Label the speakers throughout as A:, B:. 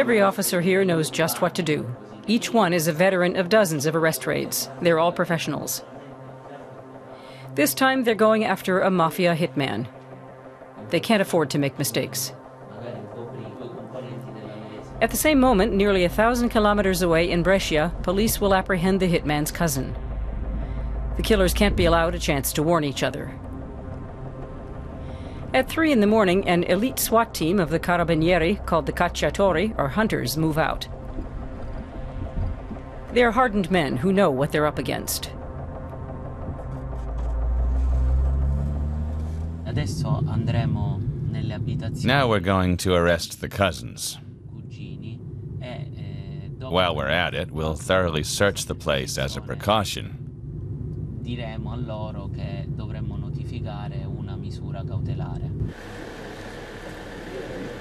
A: Every officer here knows just what to do. Each one is a veteran of dozens of arrest raids. They're all professionals. This time they're going after a mafia hitman. They can't afford to make mistakes. At the same moment, nearly a thousand kilometers away in Brescia, police will apprehend the hitman's cousin. The killers can't be allowed a chance to warn each other. At 3 in the morning, an elite SWAT team of the Carabinieri, called the Cacciatori, or hunters, move out. They are hardened men who know what they're up against.
B: Now we're going to arrest the cousins. While we're at it, we'll thoroughly search the place as a precaution.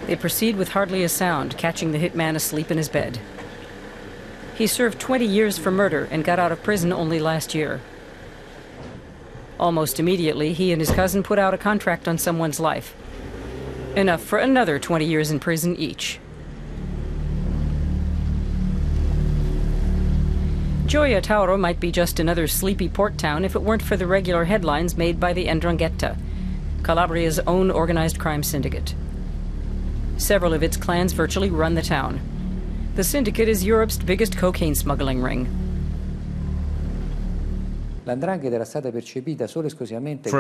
A: They proceed with hardly a sound, catching the hitman asleep in his bed. He served 20 years for murder and got out of prison only last year. Almost immediately, he and his cousin put out a contract on someone's life. Enough for another 20 years in prison each. Gioia Tauro might be just another sleepy port town if it weren't for the regular headlines made by the 'Ndrangheta, Calabria's own organized crime syndicate. Several of its clans virtually run the town. The syndicate is Europe's biggest cocaine smuggling ring.
C: For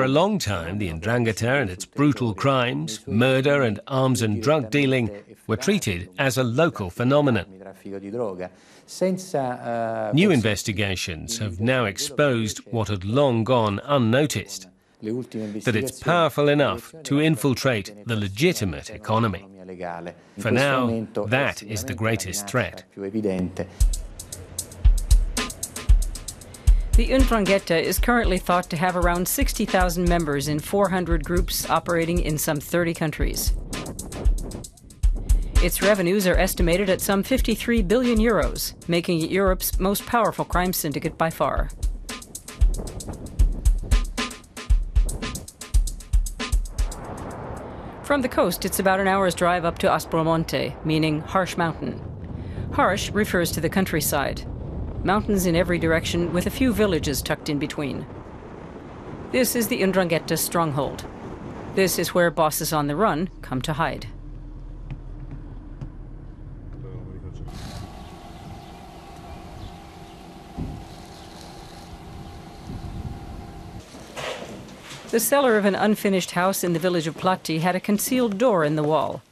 D: a long time, the 'Ndrangheta and its brutal crimes, murder and arms and drug dealing were treated as a local phenomenon. New investigations have now exposed what had long gone unnoticed that it's powerful enough to infiltrate the legitimate economy. For now, that is the greatest threat.
A: The 'Ndrangheta is currently thought to have around 60,000 members in 400 groups operating in some 30 countries. Its revenues are estimated at some 53 billion euros, making it Europe's most powerful crime syndicate by far. From the coast, it's about an hour's drive up to Aspromonte, meaning harsh mountain. Harsh refers to the countryside. Mountains in every direction with a few villages tucked in between. This is the 'Ndrangheta stronghold. This is where bosses on the run come to hide. The cellar of an unfinished house in the village of Platì had a concealed door in the wall.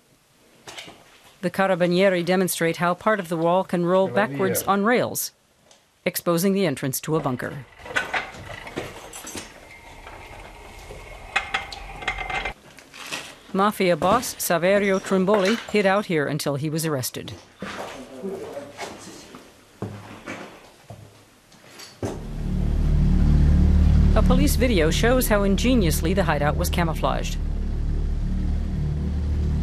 A: The Carabinieri demonstrate how part of the wall can roll backwards on rails, exposing the entrance to a bunker. Mafia boss Saverio Trimboli hid out here until he was arrested. A police video shows how ingeniously the hideout was camouflaged.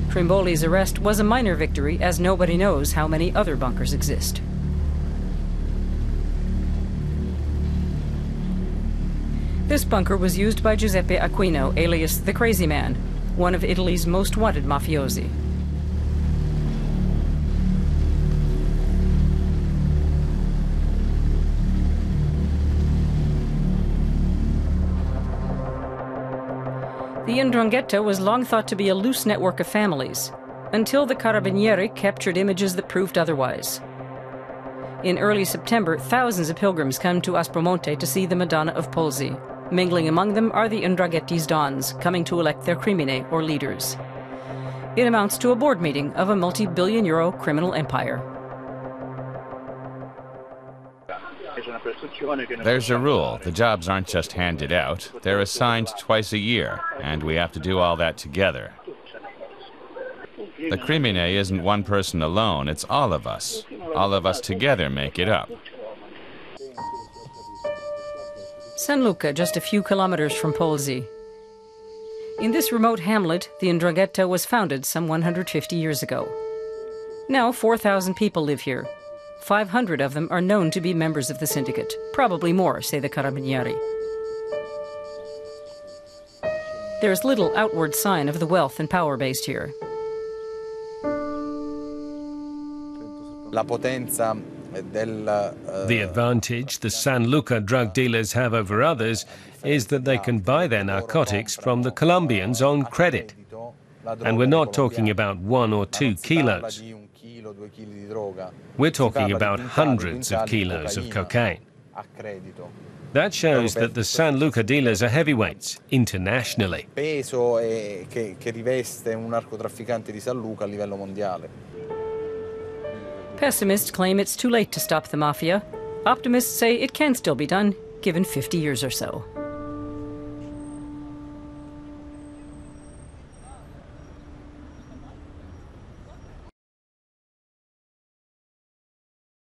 A: Trimboli's arrest was a minor victory, as nobody knows how many other bunkers exist. This bunker was used by Giuseppe Aquino, alias the Crazy Man, one of Italy's most wanted mafiosi. The 'Ndrangheta was long thought to be a loose network of families, until the Carabinieri captured images that proved otherwise. In early September, thousands of pilgrims come to Aspromonte to see the Madonna of Polsi. Mingling among them are the 'Ndrangheta's dons, coming to elect their crimine, or leaders. It amounts to a board meeting of a multi billion euro criminal empire.
B: There's a rule. The jobs aren't just handed out, they're assigned twice a year, and we have to do all that together. The crimine isn't one person alone, it's all of us. All of us together make it up.
A: San Luca, just a few kilometers from Polsi. In this remote hamlet, the 'Ndrangheta was founded some 150 years ago. Now 4,000 people live here, 500 of them are known to be members of the syndicate. Probably more, say the Carabinieri. There is little outward sign of the wealth and power based here.
D: The advantage the San Luca drug dealers have over others is that they can buy their narcotics from the Colombians on credit. And we're not talking about one or two kilos. We're talking about hundreds of kilos of cocaine. That shows that the San Luca dealers are heavyweights internationally.
A: Pessimists claim it's too late to stop the mafia. Optimists say it can still be done, given 50 years or so.